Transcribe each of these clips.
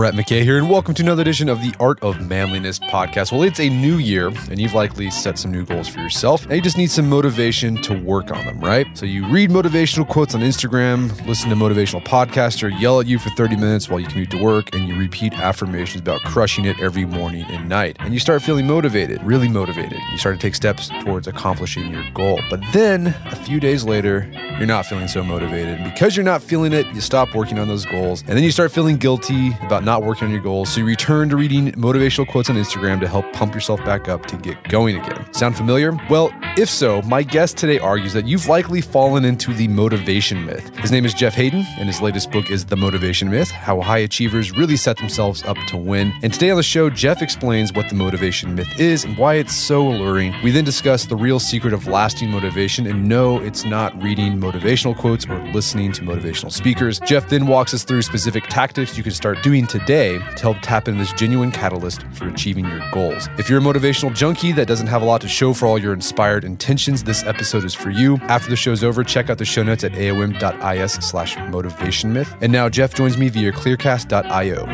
Brett McKay here, and welcome to another edition of the Art of Manliness podcast. Well, it's a new year, and you've likely set some new goals for yourself. Now you just need some motivation to work on them, right? So you read motivational quotes on Instagram, listen to motivational podcaster yell at you for 30 minutes while you commute to work, and you repeat affirmations about crushing it every morning and night. And you start feeling motivated, really motivated. You start to take steps towards accomplishing your goal. But then a few days later, you're not feeling so motivated. And because you're not feeling it, you stop working on those goals. And then you start feeling guilty about not working on your goals. So you return to reading motivational quotes on Instagram to help pump yourself back up to get going again. Sound familiar? Well, if so, my guest today argues that you've likely fallen into the motivation myth. His name is Jeff Haden, and his latest book is The Motivation Myth How High Achievers Really Set Themselves Up to Win. And today on the show, Jeff explains what the motivation myth is and why it's so alluring. We then discuss the real secret of lasting motivation, and no, it's not reading motivational quotes or listening to motivational speakers. Jeff then walks us through specific tactics you can start doing today to help tap into this genuine catalyst for achieving your goals. If you're a motivational junkie that doesn't have a lot to show for all your inspired intentions, this episode is for you. After the show's over, check out the show notes at aom.is slash motivation myth. And now Jeff joins me via clearcast.io.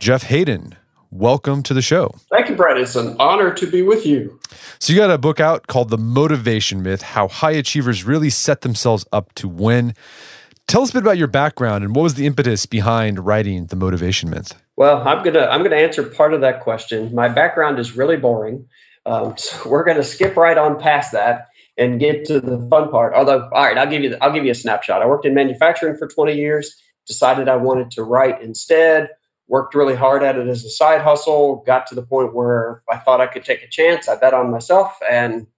Jeff Haden, welcome to the show. Thank you, Brett. It's an honor to be with you. So, you got a book out called The Motivation Myth How High Achievers Really Set Themselves Up to Win. Tell us a bit about your background and what was the impetus behind writing The Motivation Myth? Well, I'm gonna I'm gonna answer part of that question. My background is really boring, um, so we're gonna skip right on past that and get to the fun part. Although, all right, I'll give you the, I'll give you a snapshot. I worked in manufacturing for 20 years. Decided I wanted to write instead. Worked really hard at it as a side hustle. Got to the point where I thought I could take a chance. I bet on myself and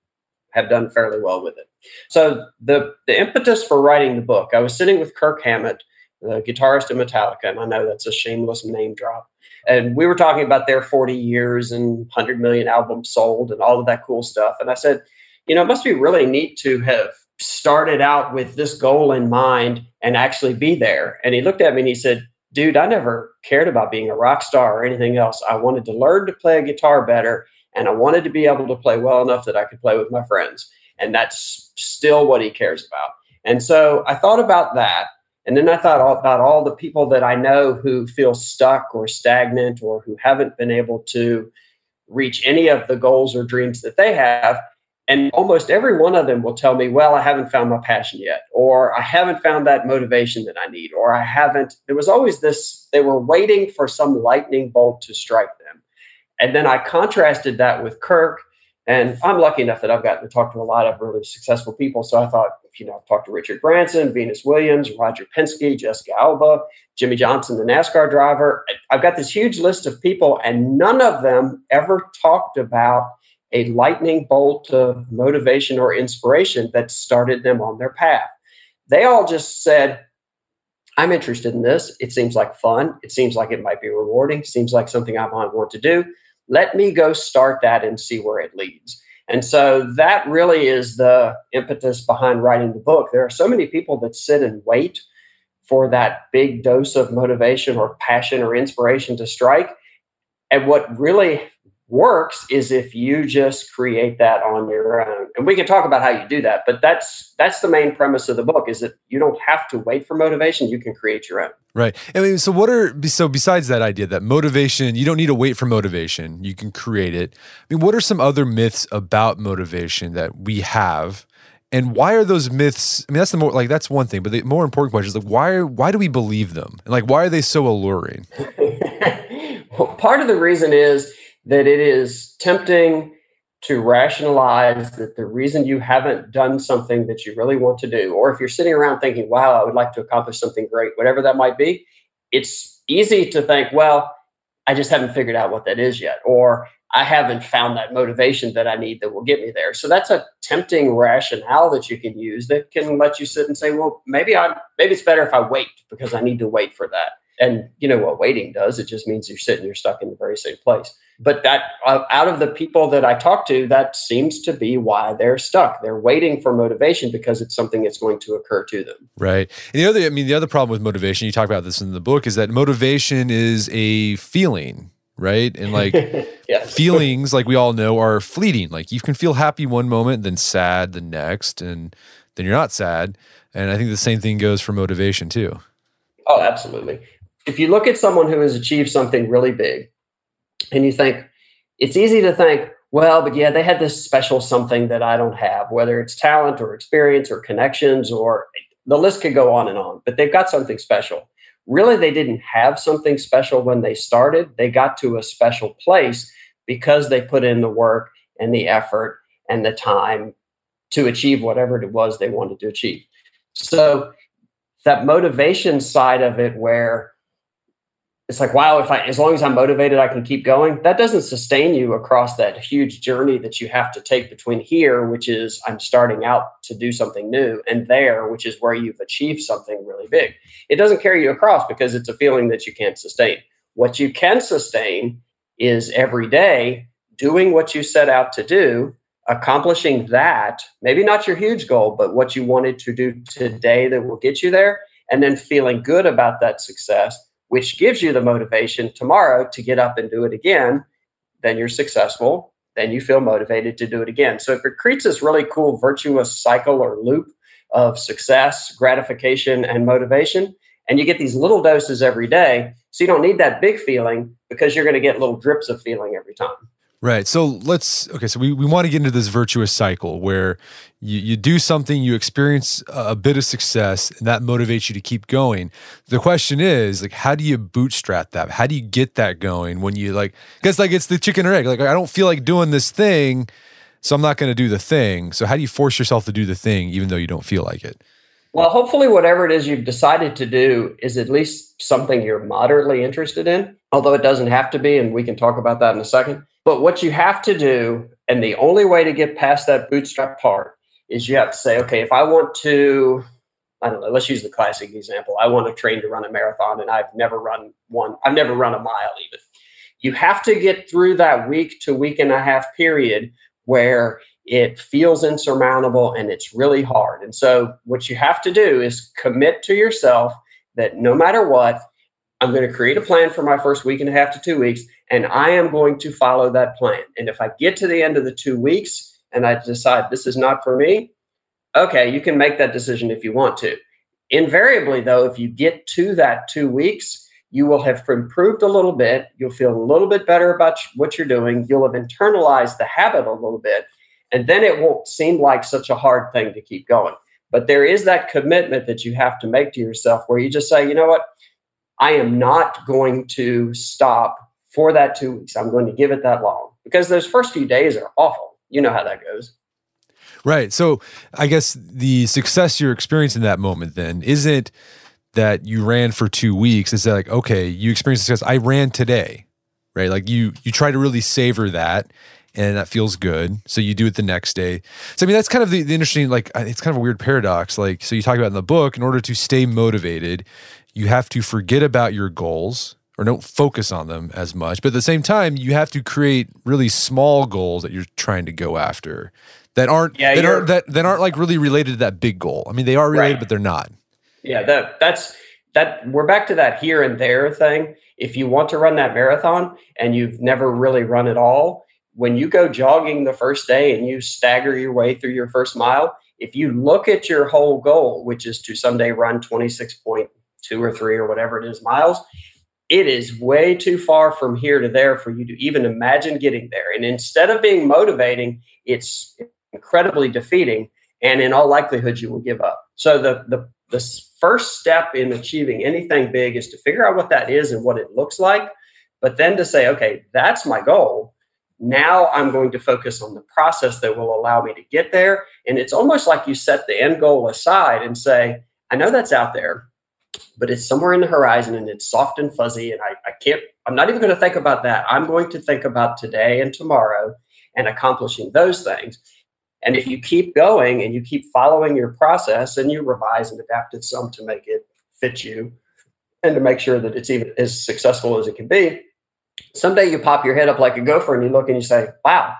have done fairly well with it. So the the impetus for writing the book, I was sitting with Kirk Hammett, the guitarist of Metallica, and I know that's a shameless name drop. And we were talking about their 40 years and 100 million albums sold and all of that cool stuff. And I said, you know, it must be really neat to have started out with this goal in mind and actually be there. And he looked at me and he said, dude, I never cared about being a rock star or anything else. I wanted to learn to play a guitar better and I wanted to be able to play well enough that I could play with my friends. And that's still what he cares about. And so I thought about that. And then I thought about all the people that I know who feel stuck or stagnant or who haven't been able to reach any of the goals or dreams that they have. And almost every one of them will tell me, well, I haven't found my passion yet, or I haven't found that motivation that I need, or I haven't. There was always this, they were waiting for some lightning bolt to strike them. And then I contrasted that with Kirk. And I'm lucky enough that I've gotten to talk to a lot of really successful people. So I thought, you know, I've talked to Richard Branson, Venus Williams, Roger Penske, Jessica Alba, Jimmie Johnson, the NASCAR driver. I've got this huge list of people, and none of them ever talked about a lightning bolt of motivation or inspiration that started them on their path. They all just said, I'm interested in this. It seems like fun. It seems like it might be rewarding. Seems like something I might want to do. Let me go start that and see where it leads. And so that really is the impetus behind writing the book. There are so many people that sit and wait for that big dose of motivation or passion or inspiration to strike. And what really works is if you just create that on your own. And we can talk about how you do that but that's that's the main premise of the book is that you don't have to wait for motivation you can create your own. Right. I mean so what are so besides that idea that motivation you don't need to wait for motivation you can create it. I mean what are some other myths about motivation that we have? And why are those myths i mean that's the more like that's one thing but the more important question is like why why do we believe them? And like why are they so alluring? Well part of the reason is that it is tempting to rationalize that the reason you haven't done something that you really want to do, or if you're sitting around thinking, wow, I would like to accomplish something great, whatever that might be, it's easy to think, well, I just haven't figured out what that is yet, or I haven't found that motivation that I need that will get me there. So that's a tempting rationale that you can use that can let you sit and say, well, maybe I maybe it's better if I wait because I need to wait for that. And you know what waiting does? It just means you're sitting, you're stuck in the very same place. But that uh, out of the people that I talk to, that seems to be why they're stuck. They're waiting for motivation because it's something that's going to occur to them. Right. And the other, I mean, the other problem with motivation, you talk about this in the book, is that motivation is a feeling right? And like yes. feelings, like we all know, are fleeting. Like you can feel happy one moment, then sad the next, and then you're not sad. And I think the same thing goes for motivation too. Oh, absolutely. If you look at someone who has achieved something really big and you think, it's easy to think, well, but yeah, they had this special something that I don't have, whether it's talent or experience or connections or the list could go on and on, but they've got something special really they didn't have something special when they started. They got to a special place because they put in the work and the effort and the time to achieve whatever it was they wanted to achieve. So that motivation side of it where it's like wow if i as long as i'm motivated i can keep going. That doesn't sustain you across that huge journey that you have to take between here which is i'm starting out to do something new and there which is where you've achieved something really big. It doesn't carry you across because it's a feeling that you can't sustain. What you can sustain is every day doing what you set out to do accomplishing that maybe not your huge goal but what you wanted to do today that will get you there and then feeling good about that success which gives you the motivation tomorrow to get up and do it again, then you're successful. Then you feel motivated to do it again. So it creates this really cool virtuous cycle or loop of success, gratification, and motivation. And you get these little doses every day. So you don't need that big feeling because you're going to get little drips of feeling every time. Right. So let's okay. So we, we want to get into this virtuous cycle where you, you do something, you experience a bit of success, and that motivates you to keep going. The question is like, how do you bootstrap that? How do you get that going when you like? Because like it's the chicken or egg. Like I don't feel like doing this thing, so I'm not going to do the thing. So how do you force yourself to do the thing even though you don't feel like it? Well, hopefully, whatever it is you've decided to do is at least something you're moderately interested in, although it doesn't have to be, and we can talk about that in a second. But what you have to do, and the only way to get past that bootstrap part, is you have to say, okay, if I want to, I don't know, let's use the classic example. I want to train to run a marathon, and I've never run one, I've never run a mile even. You have to get through that week to week and a half period where it feels insurmountable and it's really hard. And so, what you have to do is commit to yourself that no matter what, I'm going to create a plan for my first week and a half to two weeks, and I am going to follow that plan. And if I get to the end of the two weeks and I decide this is not for me, okay, you can make that decision if you want to. Invariably, though, if you get to that two weeks, you will have improved a little bit. You'll feel a little bit better about what you're doing. You'll have internalized the habit a little bit. And then it won't seem like such a hard thing to keep going. But there is that commitment that you have to make to yourself where you just say, you know what? I am not going to stop for that two weeks. I'm going to give it that long because those first few days are awful. You know how that goes. Right. So I guess the success you're experiencing in that moment then isn't that you ran for two weeks. It's like, okay, you experienced success. I ran today. Right. Like you you try to really savor that and that feels good. So you do it the next day. So I mean, that's kind of the, the, interesting, like uh, it's kind of a weird paradox. Like, so you talk about in the book, in order to stay motivated, you have to forget about your goals or don't focus on them as much. But at the same time, you have to create really small goals that you're trying to go after that aren't yeah, that aren't that, that aren't like really related to that big goal. I mean, they are related, right. but they're not. Yeah, that that's that we're back to that here and there thing. If you want to run that marathon and you've never really run it all, when you go jogging the first day and you stagger your way through your first mile, if you look at your whole goal, which is to someday run 26.2 or 3 or whatever it is miles, it is way too far from here to there for you to even imagine getting there. And instead of being motivating, it's incredibly defeating. And in all likelihood, you will give up. So the, the, the first step in achieving anything big is to figure out what that is and what it looks like. But then to say, okay, that's my goal Now I'm going to focus on the process that will allow me to get there. And it's almost like you set the end goal aside and say, I know that's out there, but it's somewhere in the horizon and it's soft and fuzzy. And I, I can't, I'm not even going to think about that. I'm going to think about today and tomorrow and accomplishing those things. And if you keep going and you keep following your process and you revise and adapt it some to make it fit you and to make sure that it's even as successful as it can be, someday you pop your head up like a gopher and you look and you say, wow,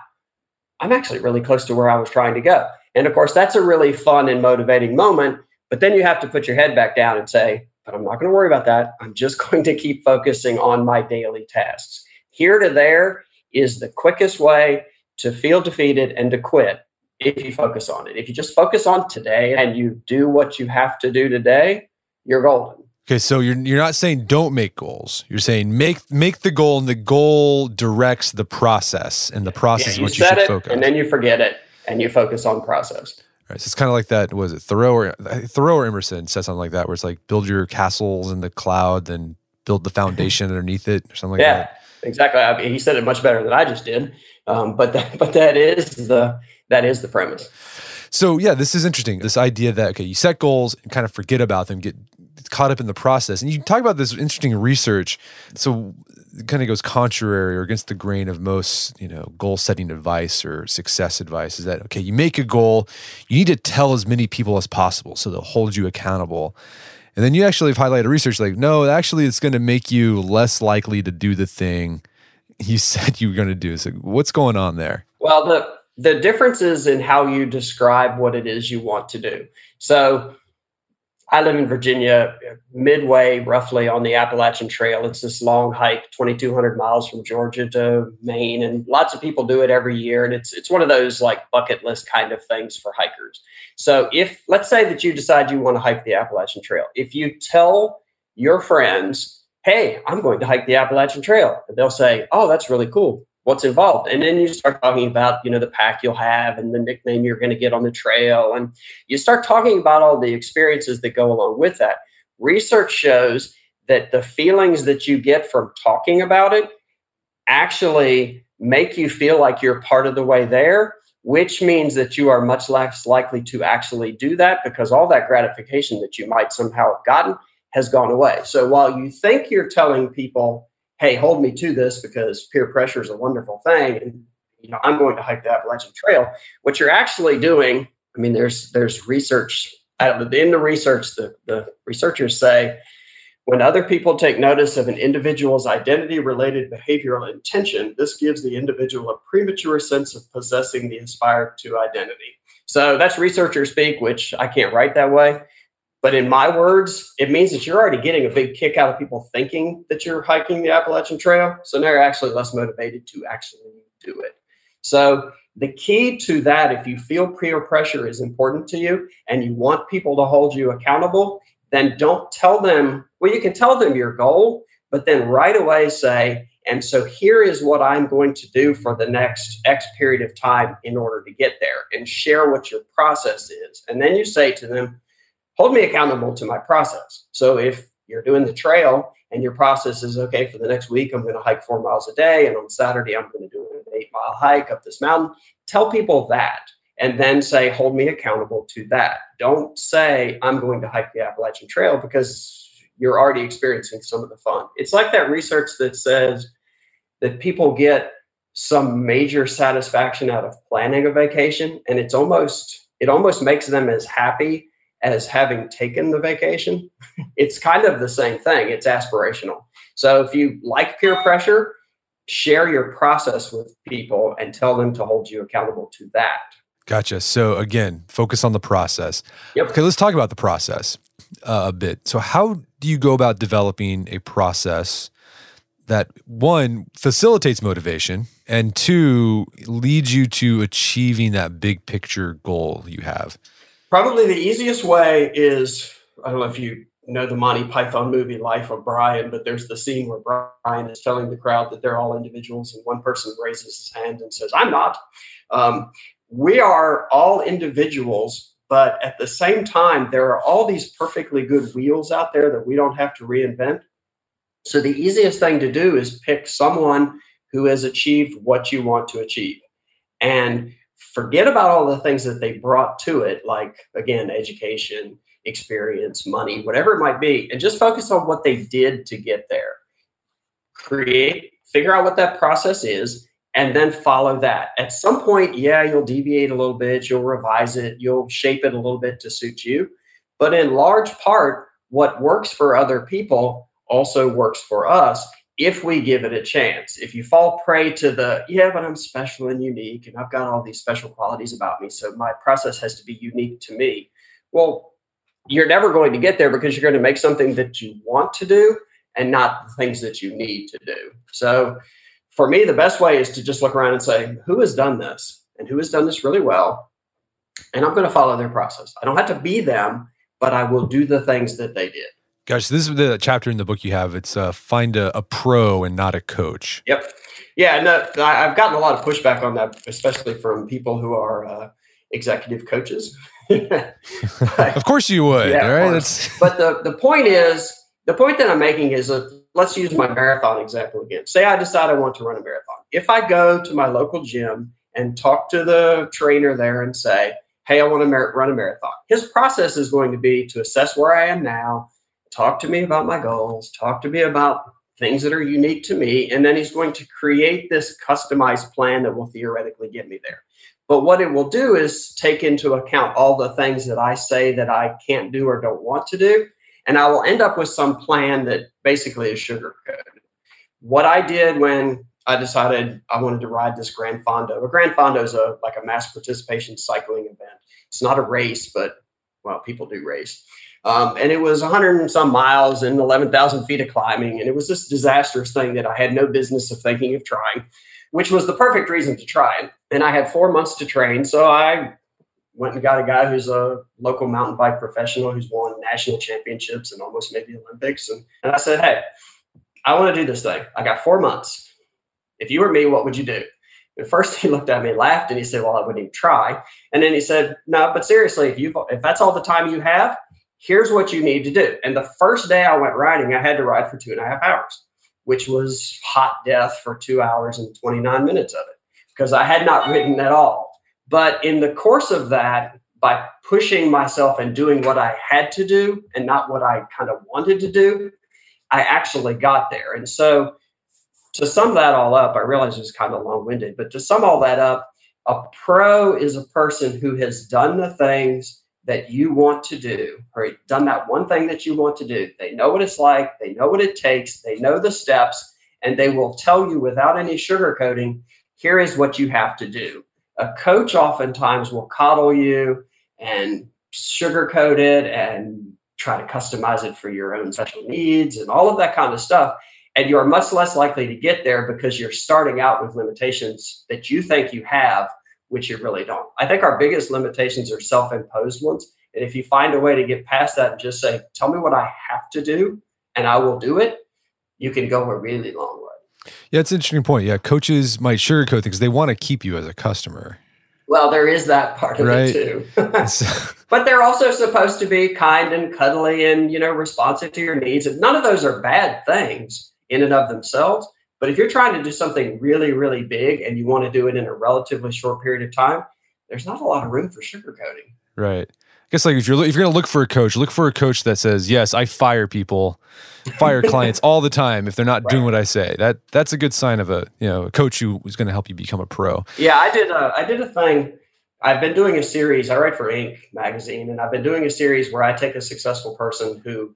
I'm actually really close to where I was trying to go. And of course, that's a really fun and motivating moment. But then you have to put your head back down and say, but I'm not going to worry about that. I'm just going to keep focusing on my daily tasks. Here to there is the quickest way to feel defeated and to quit if you focus on it. If you just focus on today and you do what you have to do today, you're golden. Okay, so you're you're not saying don't make goals. You're saying make make the goal, and the goal directs the process, and the process yeah, is what you should it, focus. And then you forget it, and you focus on process. Right, so it's kind of like that. Was it Thoreau or Thoreau or Emerson said something like that, where it's like build your castles in the cloud, then build the foundation underneath it, or something like yeah, that. Yeah, exactly. I mean, he said it much better than I just did. Um, but that, but that is the that is the premise. So yeah, this is interesting. This idea that okay, you set goals and kind of forget about them, get caught up in the process, and you talk about this interesting research. So kind of goes contrary or against the grain of most you know goal setting advice or success advice. Is that okay? You make a goal, you need to tell as many people as possible so they'll hold you accountable. And then you actually have highlighted research like, no, actually, it's going to make you less likely to do the thing you said you were going to do. So what's going on there? Well, the the difference is in how you describe what it is you want to do. So I live in Virginia, midway roughly on the Appalachian Trail. It's this long hike, 2,200 miles from Georgia to Maine, and lots of people do it every year. And it's it's one of those like bucket list kind of things for hikers. So if let's say that you decide you want to hike the Appalachian Trail, if you tell your friends hey, I'm going to hike the Appalachian Trail. They'll say, oh, that's really cool. What's involved? And then you start talking about, you know, the pack you'll have and the nickname you're going to get on the trail. And you start talking about all the experiences that go along with that. Research shows that the feelings that you get from talking about it actually make you feel like you're part of the way there, which means that you are much less likely to actually do that because all that gratification that you might somehow have gotten has gone away. So while you think you're telling people, hey, hold me to this because peer pressure is a wonderful thing, and you know, I'm going to hike the Appalachian Trail, what you're actually doing, I mean, there's there's research in the research, the, the researchers say when other people take notice of an individual's identity related behavioral intention, this gives the individual a premature sense of possessing the aspired to identity. So that's researcher speak, which I can't write that way. But in my words, it means that you're already getting a big kick out of people thinking that you're hiking the Appalachian Trail. So they're actually less motivated to actually do it. So the key to that, if you feel peer pressure is important to you and you want people to hold you accountable, then don't tell them, well, you can tell them your goal, but then right away say, and so here is what I'm going to do for the next X period of time in order to get there and share what your process is. And then you say to them, hold me accountable to my process. So if you're doing the trail and your process is okay for the next week, I'm going to hike four miles a day, and on Saturday, I'm going to do an eight mile hike up this mountain. Tell people that and then say, hold me accountable to that. Don't say, I'm going to hike the Appalachian Trail because you're already experiencing some of the fun. It's like that research that says that people get some major satisfaction out of planning a vacation and it's almost it almost makes them as happy as having taken the vacation. it's kind of the same thing, it's aspirational. So if you like peer pressure, share your process with people and tell them to hold you accountable to that. Gotcha. So again, focus on the process. Yep. Okay, let's talk about the process uh, a bit. So how do you go about developing a process that one facilitates motivation and two leads you to achieving that big picture goal you have? Probably the easiest way is I don't know if you know the Monty Python movie Life of Brian, but there's the scene where Brian is telling the crowd that they're all individuals, and one person raises his hand and says, I'm not. Um, we are all individuals, but at the same time, there are all these perfectly good wheels out there that we don't have to reinvent. So the easiest thing to do is pick someone who has achieved what you want to achieve. And forget about all the things that they brought to it, like, again, education, experience, money, whatever it might be, and just focus on what they did to get there. Create, figure out what that process is, and then follow that. At some point, yeah, you'll deviate a little bit, you'll revise it, you'll shape it a little bit to suit you. But in large part, what works for other people also works for us if we give it a chance. If you fall prey to the, yeah, but I'm special and unique and I've got all these special qualities about me, so my process has to be unique to me. Well, you're never going to get there because you're going to make something that you want to do and not the things that you need to do. So for me, the best way is to just look around and say, who has done this and who has done this really well? And I'm going to follow their process. I don't have to be them, but I will do the things that they did. Gosh, this is the chapter in the book you have. It's uh, find a, a pro and not a coach. Yep. Yeah, and uh, I've gotten a lot of pushback on that, especially from people who are uh, executive coaches. of course you would. Yeah, right? but the, the point is, the point that I'm making is that let's use my marathon example again. Say I decide I want to run a marathon. If I go to my local gym and talk to the trainer there and say, hey, I want to mar- run a marathon, his process is going to be to assess where I am now, talk to me about my goals, talk to me about things that are unique to me, and then he's going to create this customized plan that will theoretically get me there. But what it will do is take into account all the things that I say that I can't do or don't want to do. And I will end up with some plan that basically is sugar coated. What I did when I decided I wanted to ride this Gran Fondo. A Gran Fondo is a like a mass participation cycling event. It's not a race, but well, people do race. Um, and it was 100 and some miles and 11,000 feet of climbing. And it was this disastrous thing that I had no business of thinking of trying, which was the perfect reason to try it. And I had four months to train. So I went and got a guy who's a local mountain bike professional who's won national championships and almost the Olympics. And, and I said, Hey, I want to do this thing. I got four months. If you were me, what would you do? At first, he looked at me, laughed, and he said, "Well, I wouldn't even try." And then he said, "No, but seriously, if you if that's all the time you have, here's what you need to do. And the first day I went riding, I had to ride for two and a half hours, which was hot death for two hours and 29 minutes of it because I had not ridden at all. But in the course of that, by pushing myself and doing what I had to do and not what I kind of wanted to do, I actually got there. And so to sum that all up, I realize it's kind of long winded, but to sum all that up, a pro is a person who has done the things that you want to do, or done that one thing that you want to do. They know what it's like, they know what it takes, they know the steps, and they will tell you without any sugarcoating here is what you have to do. A coach oftentimes will coddle you and sugarcoat it and try to customize it for your own special needs and all of that kind of stuff. And you're much less likely to get there because you're starting out with limitations that you think you have which you really don't. I think our biggest limitations are self imposed ones. And if you find a way to get past that and just say, tell me what I have to do and I will do it, you can go a really long way. Yeah, it's an interesting point. Yeah, coaches might sugarcoat things. They want to keep you as a customer. Well, there is that part of right. it too. but they're also supposed to be kind and cuddly and, you know, responsive to your needs. And none of those are bad things in and of themselves. But if you're trying to do something really, really big and you want to do it in a relatively short period of time, there's not a lot of room for sugarcoating. Right. I guess like if you're if you're gonna look for a coach, look for a coach that says, "Yes, I fire people, fire clients all the time if they're not right. doing what I say." That that's a good sign of a you know a coach who is going to help you become a pro. Yeah, I did. A, I did a thing. I've been doing a series. I write for Inc. magazine, and I've been doing a series where I take a successful person who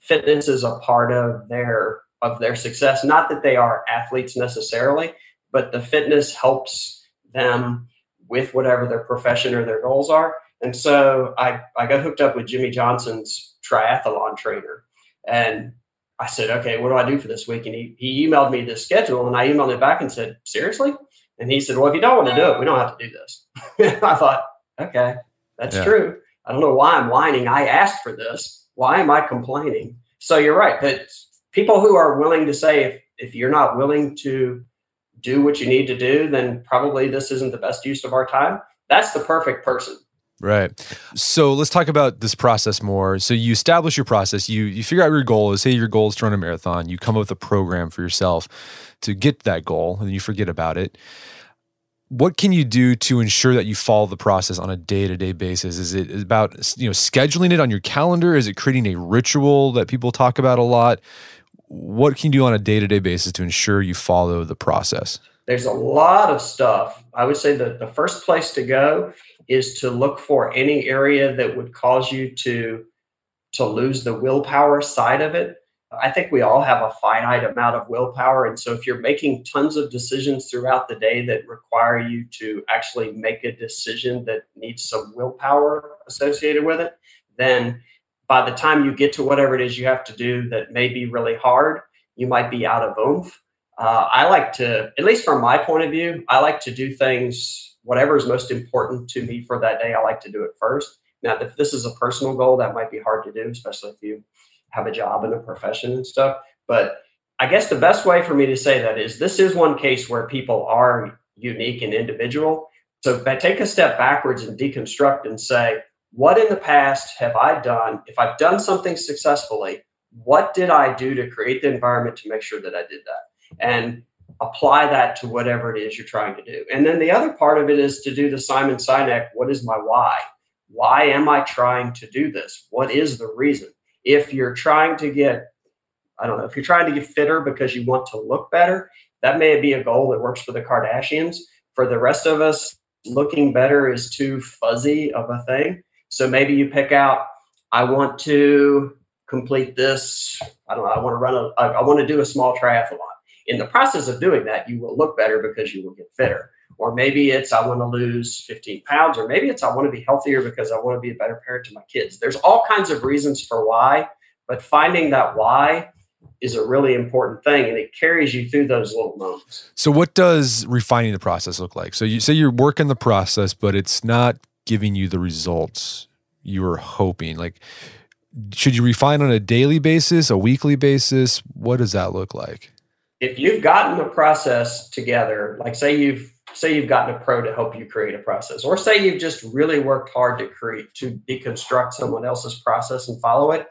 fitness is a part of their of their success. Not that they are athletes necessarily, but the fitness helps them with whatever their profession or their goals are. And so I, I got hooked up with Jimmie Johnson's triathlon trainer. And I said, okay, what do I do for this week? And he, he emailed me the schedule and I emailed it back and said, seriously? And he said, well, if you don't want to do it, we don't have to do this. I thought, okay, that's yeah. true. I don't know why I'm whining. I asked for this. Why am I complaining? So you're right. That people who are willing to say if, if you're not willing to do what you need to do then probably this isn't the best use of our time that's the perfect person Right. So let's talk about this process more. So you establish your process. You you figure out your goal is. Say your goal is to run a marathon. You come up with a program for yourself to get that goal, and you forget about it. What can you do to ensure that you follow the process on a day to day basis? Is it about you know scheduling it on your calendar? Is it creating a ritual that people talk about a lot? What can you do on a day to day basis to ensure you follow the process? There's a lot of stuff. I would say that the first place to go is to look for any area that would cause you to to lose the willpower side of it. I think we all have a finite amount of willpower. And so if you're making tons of decisions throughout the day that require you to actually make a decision that needs some willpower associated with it, then by the time you get to whatever it is you have to do that may be really hard, you might be out of oomph. Uh, I like to, at least from my point of view, I like to do things whatever is most important to me for that day, I like to do it first. Now, if this is a personal goal, that might be hard to do, especially if you have a job and a profession and stuff. But I guess the best way for me to say that is this is one case where people are unique and individual. So if I take a step backwards and deconstruct and say, what in the past have I done? If I've done something successfully, what did I do to create the environment to make sure that I did that? And apply that to whatever it is you're trying to do. And then the other part of it is to do the Simon Sinek what is my why? Why am I trying to do this? What is the reason? If you're trying to get, I don't know, if you're trying to get fitter because you want to look better, that may be a goal that works for the Kardashians. For the rest of us, looking better is too fuzzy of a thing. So maybe you pick out, I want to complete this. I don't know. I want to run a, I want to do a small triathlon in the process of doing that, you will look better because you will get fitter. Or maybe it's I want to lose 15 pounds, or maybe it's I want to be healthier because I want to be a better parent to my kids. There's all kinds of reasons for why, but finding that why is a really important thing and it carries you through those little moments. So what does refining the process look like? So you say you're working the process, but it's not giving you the results you were hoping. Like should you refine on a daily basis, a weekly basis? What does that look like? if you've gotten the process together, like say you've say you've gotten a pro to help you create a process, or say you've just really worked hard to create to deconstruct someone else's process and follow it,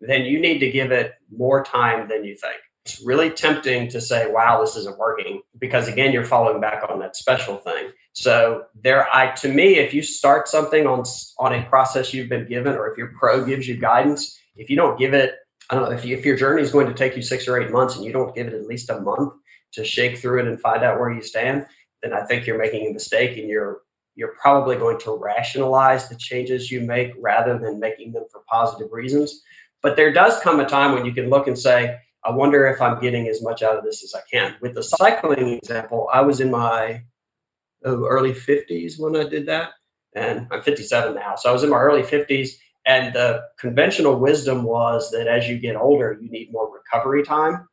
then you need to give it more time than you think. It's really tempting to say, wow, this isn't working, because again, you're following back on that special thing. So there I to me, if you start something on on a process you've been given, or if your pro gives you guidance, if you don't give it I don't know if, you, if your journey is going to take you six or eight months and you don't give it at least a month to shake through it and find out where you stand, then I think you're making a mistake and you're you're probably going to rationalize the changes you make rather than making them for positive reasons. But there does come a time when you can look and say, I wonder if I'm getting as much out of this as I can. With the cycling example, I was in my early 50s when I did that. And I'm 57 now. So I was in my early 50s and the conventional wisdom was that as you get older, you need more recovery time,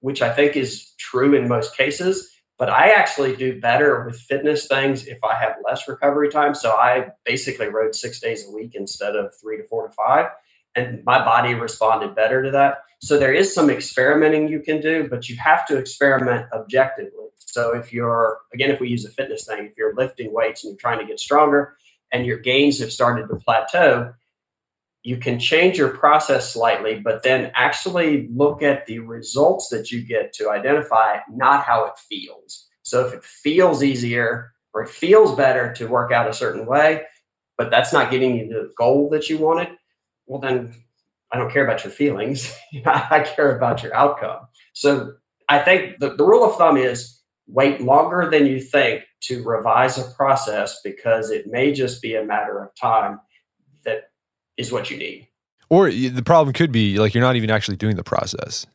which I think is true in most cases. But I actually do better with fitness things if I have less recovery time. So I basically rode six days a week instead of three to four to five. And my body responded better to that. So there is some experimenting you can do, but you have to experiment objectively. So if you're, again, if we use a fitness thing, if you're lifting weights and you're trying to get stronger and your gains have started to plateau, you can change your process slightly, but then actually look at the results that you get to identify not how it feels. So if it feels easier or it feels better to work out a certain way, but that's not getting you the goal that you wanted, well, then I don't care about your feelings. I care about your outcome. So I think the, the rule of thumb is wait longer than you think to revise a process because it may just be a matter of time that is what you need. Or the problem could be like you're not even actually doing the process,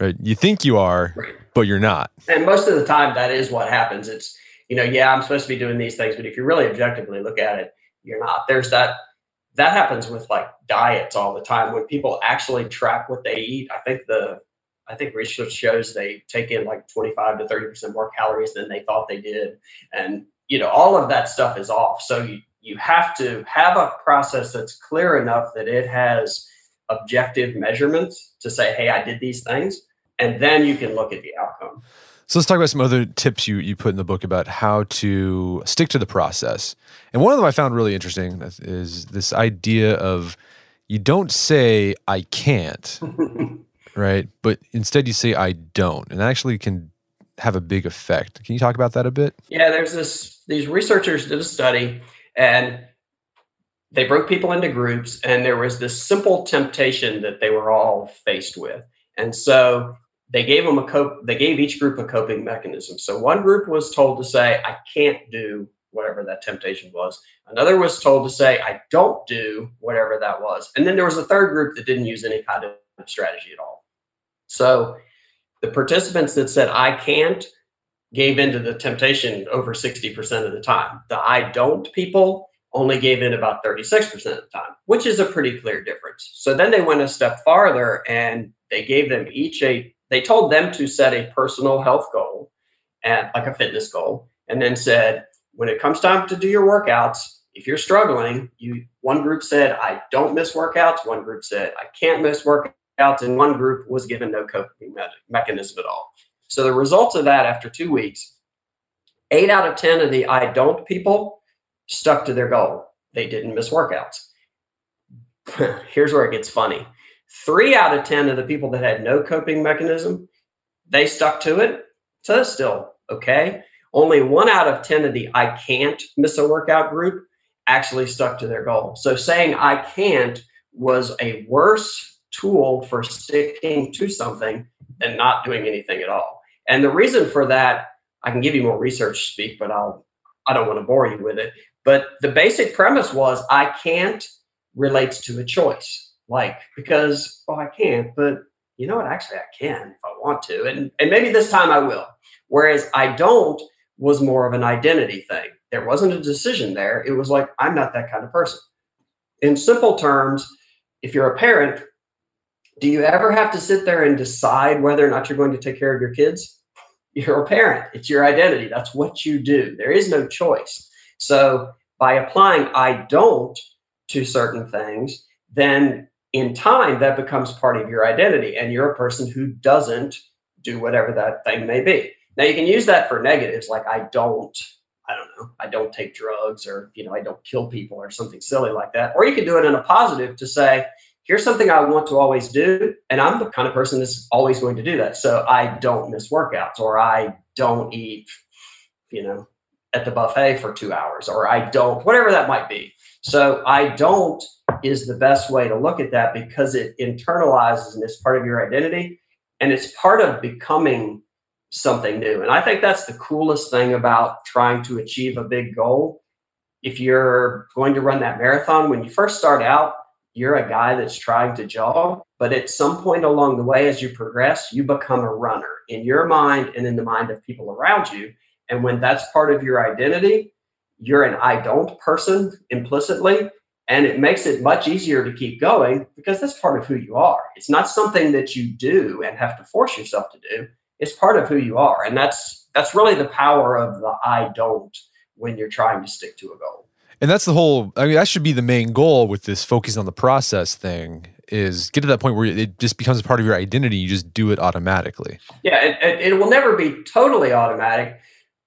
right? You think you are, right. but you're not. And most of the time, that is what happens. It's, you know, yeah, I'm supposed to be doing these things, but if you really objectively look at it, you're not. There's that, that happens with like diets all the time. When people actually track what they eat, I think the, I think research shows they take in like 25 to 30% more calories than they thought they did. And, you know, all of that stuff is off. So you, you have to have a process that's clear enough that it has objective measurements to say, hey, I did these things. And then you can look at the outcome. So let's talk about some other tips you you put in the book about how to stick to the process. And one of them I found really interesting is this idea of you don't say I can't, right? But instead you say I don't. And actually can have a big effect. Can you talk about that a bit? Yeah, there's this these researchers did a study and they broke people into groups and there was this simple temptation that they were all faced with. And so they gave them a cope they gave each group a coping mechanism so one group was told to say i can't do whatever that temptation was another was told to say i don't do whatever that was and then there was a third group that didn't use any kind of strategy at all so the participants that said i can't gave into the temptation over 60% of the time. The i don't people only gave in about 36% of the time which is a pretty clear difference. So then they went a step farther and they gave them each a they told them to set a personal health goal and like a fitness goal and then said when it comes time to do your workouts if you're struggling you one group said i don't miss workouts one group said i can't miss workouts and one group was given no coping me- mechanism at all so the results of that after two weeks eight out of ten of the i don't people stuck to their goal they didn't miss workouts here's where it gets funny Three out of 10 of the people that had no coping mechanism, they stuck to it. So that's still okay. Only one out of 10 of the I can't miss a workout group actually stuck to their goal. So saying I can't was a worse tool for sticking to something than not doing anything at all. And the reason for that, I can give you more research speak, but I'll I don't want to bore you with it. But the basic premise was I can't relates to a choice like because oh I can't, but you know what? Actually, I can if I want to, and and maybe this time I will. Whereas I don't was more of an identity thing. There wasn't a decision there. It was like I'm not that kind of person. In simple terms, if you're a parent, do you ever have to sit there and decide whether or not you're going to take care of your kids? You're a parent. It's your identity. That's what you do. There is no choice. So by applying I don't to certain things, then in time that becomes part of your identity and you're a person who doesn't do whatever that thing may be now you can use that for negatives like i don't i don't know i don't take drugs or you know i don't kill people or something silly like that or you can do it in a positive to say here's something i want to always do and i'm the kind of person that's always going to do that so i don't miss workouts or i don't eat you know at the buffet for two hours or i don't whatever that might be so i don't is the best way to look at that because it internalizes and is part of your identity and it's part of becoming something new. And I think that's the coolest thing about trying to achieve a big goal. If you're going to run that marathon, when you first start out, you're a guy that's trying to jog, but at some point along the way, as you progress, you become a runner in your mind and in the mind of people around you. And when that's part of your identity, you're an I don't person implicitly and it makes it much easier to keep going because that's part of who you are. It's not something that you do and have to force yourself to do. It's part of who you are. And that's that's really the power of the I don't when you're trying to stick to a goal. And that's the whole I mean that should be the main goal with this focus on the process thing is get to that point where it just becomes a part of your identity. You just do it automatically. Yeah, it, it, will never be totally automatic,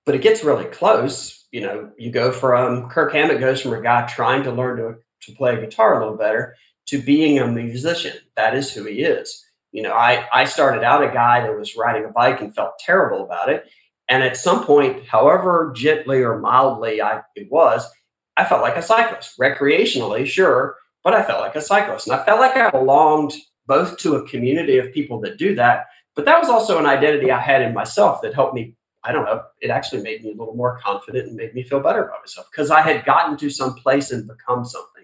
but it gets really close. You know, you go from Kirk Hammett goes from a guy trying to learn to to play guitar a little better to being a musician. That is who he is. You know, I, I started out a guy that was riding a bike and felt terrible about it. And at some point, however gently or mildly I, it was, I felt like a cyclist, recreationally, sure, but I felt like a cyclist. And I felt like I belonged both to a community of people that do that, but that was also an identity I had in myself that helped me I don't know, it actually made me a little more confident and made me feel better about myself because I had gotten to some place and become something.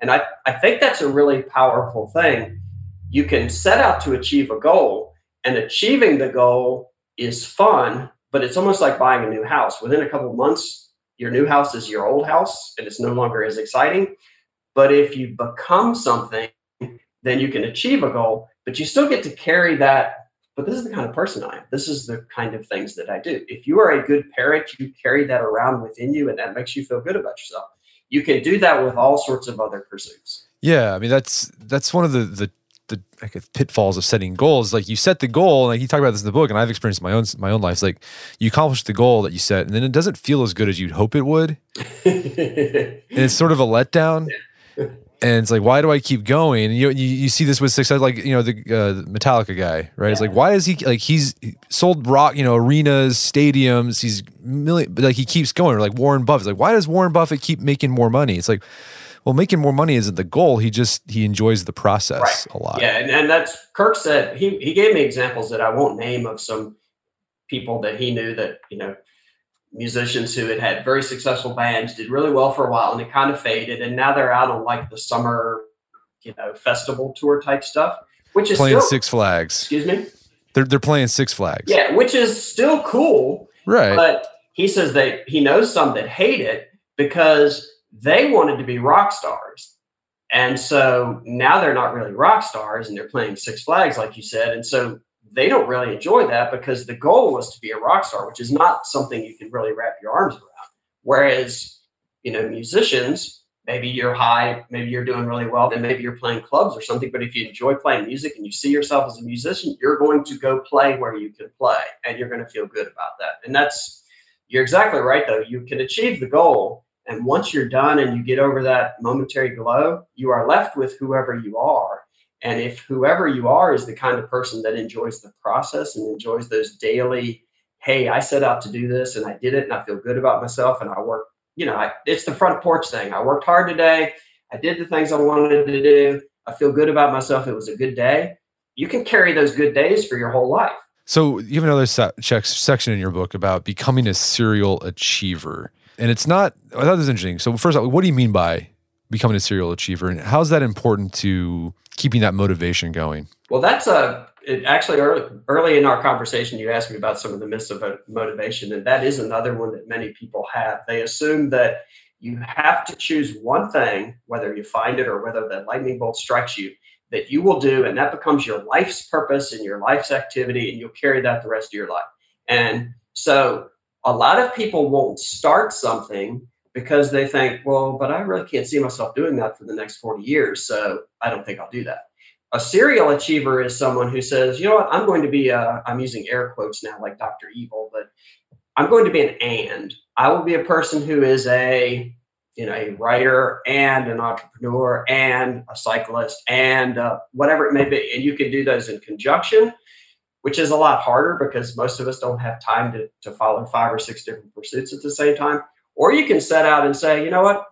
And I, I think that's a really powerful thing. You can set out to achieve a goal, and achieving the goal is fun, but it's almost like buying a new house. Within a couple months, your new house is your old house, and it's no longer as exciting. But if you become something, then you can achieve a goal, but you still get to carry that. But this is the kind of person I am. This is the kind of things that I do. If you are a good parent, you carry that around within you, and that makes you feel good about yourself you can do that with all sorts of other pursuits. Yeah, I mean that's that's one of the the the like, pitfalls of setting goals. Like you set the goal, like you talk about this in the book, and I've experienced my own my own life. It's like you accomplish the goal that you set, and then it doesn't feel as good as you'd hope it would, and it's sort of a letdown. And it's like, why do I keep going? And you you, you see this with success, like you know the uh, Metallica guy, right? Yeah. It's like, why is he like he's sold rock, you know, arenas, stadiums, he's million, but like he keeps going. Or like Warren Buffett, like why does Warren Buffett keep making more money? It's like, well, making more money isn't the goal. He just he enjoys the process right. a lot. Yeah, and, and that's Kirk said he he gave me examples that I won't name of some people that he knew that you know musicians who had had very successful bands did really well for a while and it kind of faded and now they're out on like the summer you know festival tour type stuff which is playing still, six flags excuse me they're, they're playing six flags yeah which is still cool right but he says that he knows some that hate it because they wanted to be rock stars and so now they're not really rock stars and they're playing six flags like you said and so they don't really enjoy that because the goal was to be a rock star, which is not something you can really wrap your arms around. Whereas, you know, musicians, maybe you're high, maybe you're doing really well, then maybe you're playing clubs or something. But if you enjoy playing music and you see yourself as a musician, you're going to go play where you can play and you're going to feel good about that. And that's, you're exactly right, though. You can achieve the goal. And once you're done and you get over that momentary glow, you are left with whoever you are and if whoever you are is the kind of person that enjoys the process and enjoys those daily, hey, I set out to do this and I did it and I feel good about myself and I work, you know, I, it's the front porch thing. I worked hard today. I did the things I wanted to do. I feel good about myself. It was a good day. You can carry those good days for your whole life. So you have another se- section in your book about becoming a serial achiever. And it's not, I thought this was interesting. So first of all, what do you mean by becoming a serial achiever and how's that important to keeping that motivation going? Well, that's a it actually early, early in our conversation you asked me about some of the myths of motivation and that is another one that many people have. They assume that you have to choose one thing whether you find it or whether that lightning bolt strikes you that you will do and that becomes your life's purpose and your life's activity and you'll carry that the rest of your life. And so a lot of people won't start something because they think, well, but I really can't see myself doing that for the next 40 years. So I don't think I'll do that. A serial achiever is someone who says, you know what, I'm going to be, a, I'm using air quotes now like Dr. Evil, but I'm going to be an and. I will be a person who is a, you know, a writer and an entrepreneur and a cyclist and uh, whatever it may be. And you can do those in conjunction, which is a lot harder because most of us don't have time to, to follow five or six different pursuits at the same time or you can set out and say, you know what?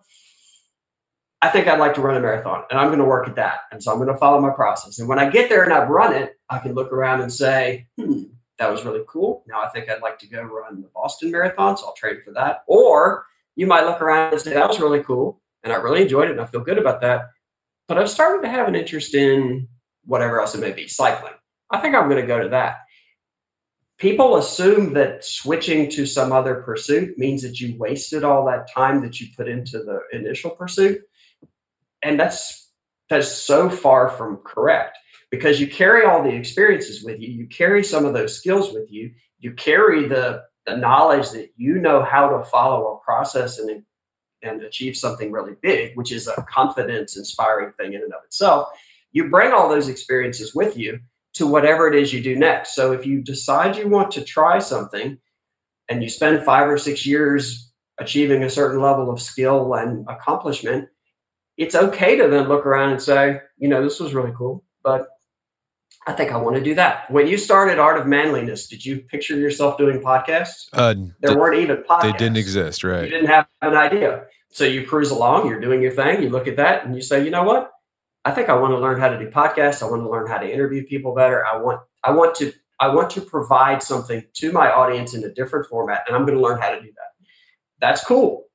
I think I'd like to run a marathon and I'm going to work at that. And so I'm going to follow my process. And when I get there and I've run it, I can look around and say, hmm, that was really cool. Now I think I'd like to go run the Boston Marathon. So I'll train for that. Or you might look around and say, that was really cool. And I really enjoyed it and I feel good about that. But I've started to have an interest in whatever else it may be, cycling. I think I'm going to go to that. People assume that switching to some other pursuit means that you wasted all that time that you put into the initial pursuit and that's that's so far from correct because you carry all the experiences with you you carry some of those skills with you you carry the the knowledge that you know how to follow a process and and achieve something really big which is a confidence inspiring thing in and of itself. You bring all those experiences with you to whatever it is you do next. So if you decide you want to try something and you spend five or six years achieving a certain level of skill and accomplishment, it's okay to then look around and say, you know, this was really cool, but I think I want to do that. When you started Art of Manliness, did you picture yourself doing podcasts? Uh, there weren't even podcasts. They didn't exist, right? You didn't have an idea. So you cruise along, you're doing your thing, you look at that and you say, you know what? I think I want to learn how to do podcasts. I want to learn how to interview people better. I want I want to I want to provide something to my audience in a different format, and I'm going to learn how to do that. That's cool.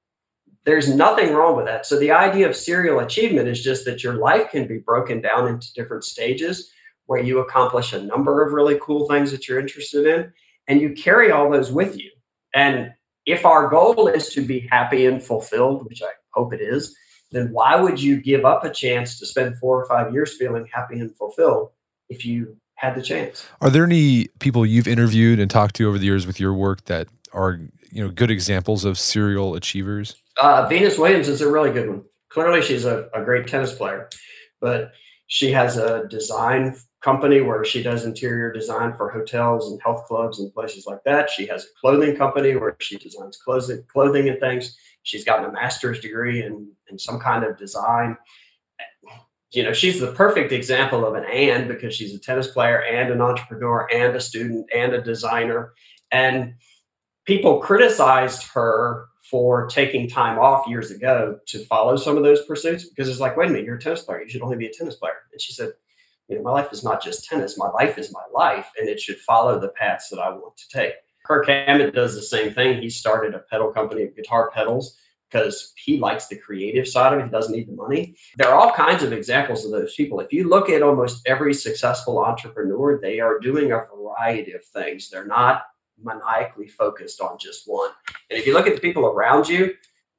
There's nothing wrong with that. So the idea of serial achievement is just that your life can be broken down into different stages where you accomplish a number of really cool things that you're interested in, and you carry all those with you. And if our goal is to be happy and fulfilled, which I hope it is, then why would you give up a chance to spend four or five years feeling happy and fulfilled if you had the chance? Are there any people you've interviewed and talked to over the years with your work that are you know good examples of serial achievers? Uh, Venus Williams is a really good one. Clearly, she's a, a great tennis player, but She has a design company where she does interior design for hotels and health clubs and places like that. She has a clothing company where she designs clothing, clothing and things. She's gotten a master's degree in, in some kind of design. You know, she's the perfect example of an and because she's a tennis player and an entrepreneur and a student and a designer. And people criticized her for taking time off years ago to follow some of those pursuits because it's like, wait a minute, you're a tennis player. You should only be a tennis player. And she said, you know, my life is not just tennis. My life is my life, and it should follow the paths that I want to take. Kirk Hammett does the same thing. He started a pedal company of guitar pedals because he likes the creative side of it. He doesn't need the money. There are all kinds of examples of those people. If you look at almost every successful entrepreneur, they are doing a variety of things. They're not maniacally focused on just one. And if you look at the people around you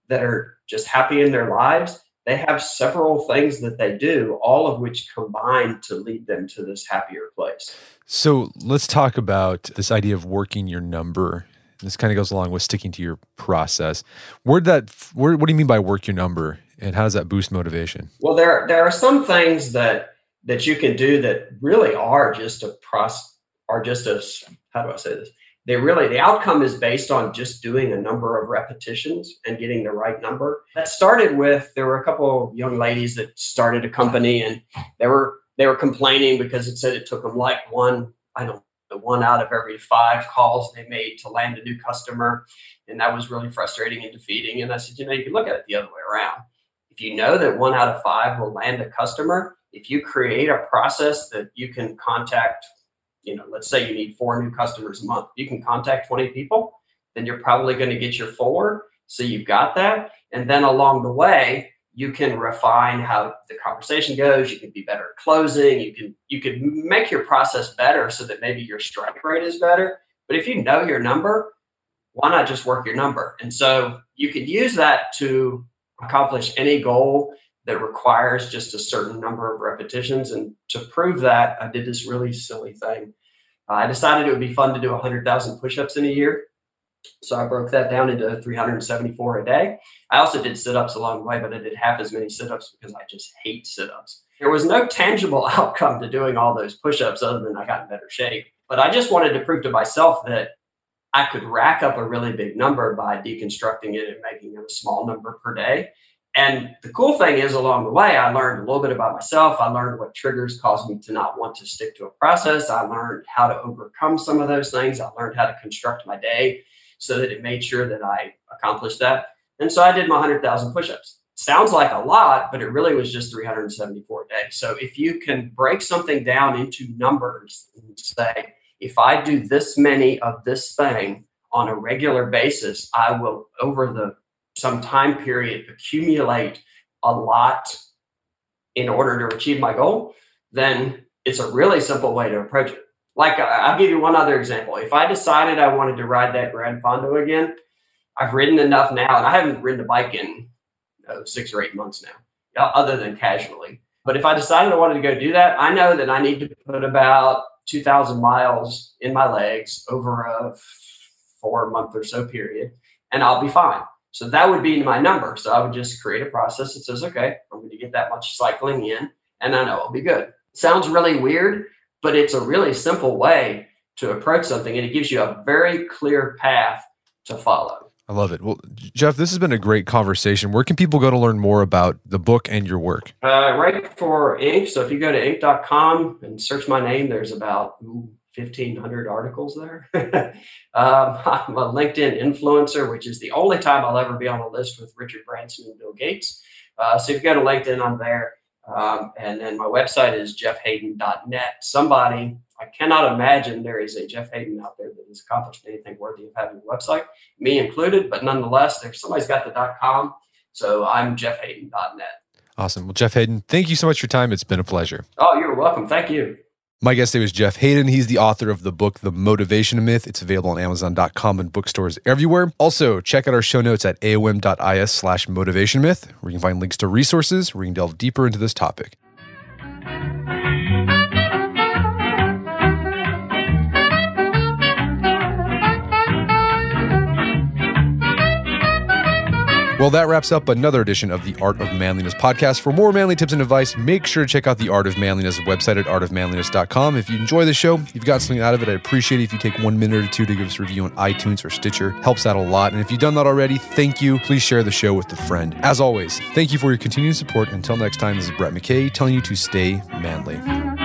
that are just happy in their lives, they have several things that they do, all of which combine to lead them to this happier place. So let's talk about this idea of working your number. This kind of goes along with sticking to your process. Where that, where, what do you mean by work your number, and how does that boost motivation? Well, there there are some things that that you can do that really are just a process, are just a how do I say this? they really the outcome is based on just doing a number of repetitions and getting the right number that started with there were a couple young ladies that started a company and they were they were complaining because it said it took them like one i don't know one out of every five calls they made to land a new customer and that was really frustrating and defeating and i said you know you can look at it the other way around if you know that one out of five will land a customer if you create a process that you can contact you know, let's say you need four new customers a month. You can contact 20 people, then you're probably going to get your four. So you've got that. And then along the way, you can refine how the conversation goes. You can be better at closing. You can you can make your process better so that maybe your strike rate is better. But if you know your number, why not just work your number? And so you could use that to accomplish any goal that requires just a certain number of repetitions. And to prove that, I did this really silly thing. I decided it would be fun to do 100,000 push ups in a year. So I broke that down into 374 a day. I also did sit ups along the way, but I did half as many sit ups because I just hate sit ups. There was no tangible outcome to doing all those push ups other than I got in better shape. But I just wanted to prove to myself that I could rack up a really big number by deconstructing it and making it a small number per day. And the cool thing is, along the way, I learned a little bit about myself. I learned what triggers cause me to not want to stick to a process. I learned how to overcome some of those things. I learned how to construct my day so that it made sure that I accomplished that. And so I did my 100,000 push ups. Sounds like a lot, but it really was just 374 a day. So if you can break something down into numbers and say, if I do this many of this thing on a regular basis, I will, over the some time period accumulate a lot in order to achieve my goal, then it's a really simple way to approach it. Like I'll give you one other example. If I decided I wanted to ride that Gran Fondo again, I've ridden enough now, and I haven't ridden a bike in uh, six or eight months now, other than casually. But if I decided I wanted to go do that, I know that I need to put about 2,000 miles in my legs over a four month or so period, and I'll be fine. So that would be my number. So I would just create a process that says, okay, I'm going to get that much cycling in and I know I'll be good. Sounds really weird, but it's a really simple way to approach something and it gives you a very clear path to follow. I love it. Well, Jeff, this has been a great conversation. Where can people go to learn more about the book and your work? Uh, write for Inc. So if you go to inc.com and search my name, there's about 1,500 articles there. um, I'm a LinkedIn influencer, which is the only time I'll ever be on a list with Richard Branson and Bill Gates. Uh, so if you go to LinkedIn, I'm there. Um, and then my website is jeffhaden.net. Somebody, I cannot imagine there is a Jeff Haden out there that has accomplished anything worthy of having a website, me included, but nonetheless, there's somebody's got the .com. So I'm jeffhaden.net. Awesome. Well, Jeff Haden, thank you so much for your time. It's been a pleasure. Oh, you're welcome. Thank you. My guest today was Jeff Haden. He's the author of the book, The Motivation Myth. It's available on Amazon.com and bookstores everywhere. Also, check out our show notes at aom.is slash motivation myth, where you can find links to resources where you can delve deeper into this topic. Well, that wraps up another edition of the Art of Manliness podcast. For more manly tips and advice, make sure to check out the Art of Manliness website at artofmanliness.com. If you enjoy the show, you've got something out of it, I'd appreciate it if you take one minute or two to give us a review on iTunes or Stitcher. Helps out a lot. And if you've done that already, thank you. Please share the show with a friend. As always, thank you for your continued support. Until next time, this is Brett McKay telling you to stay manly.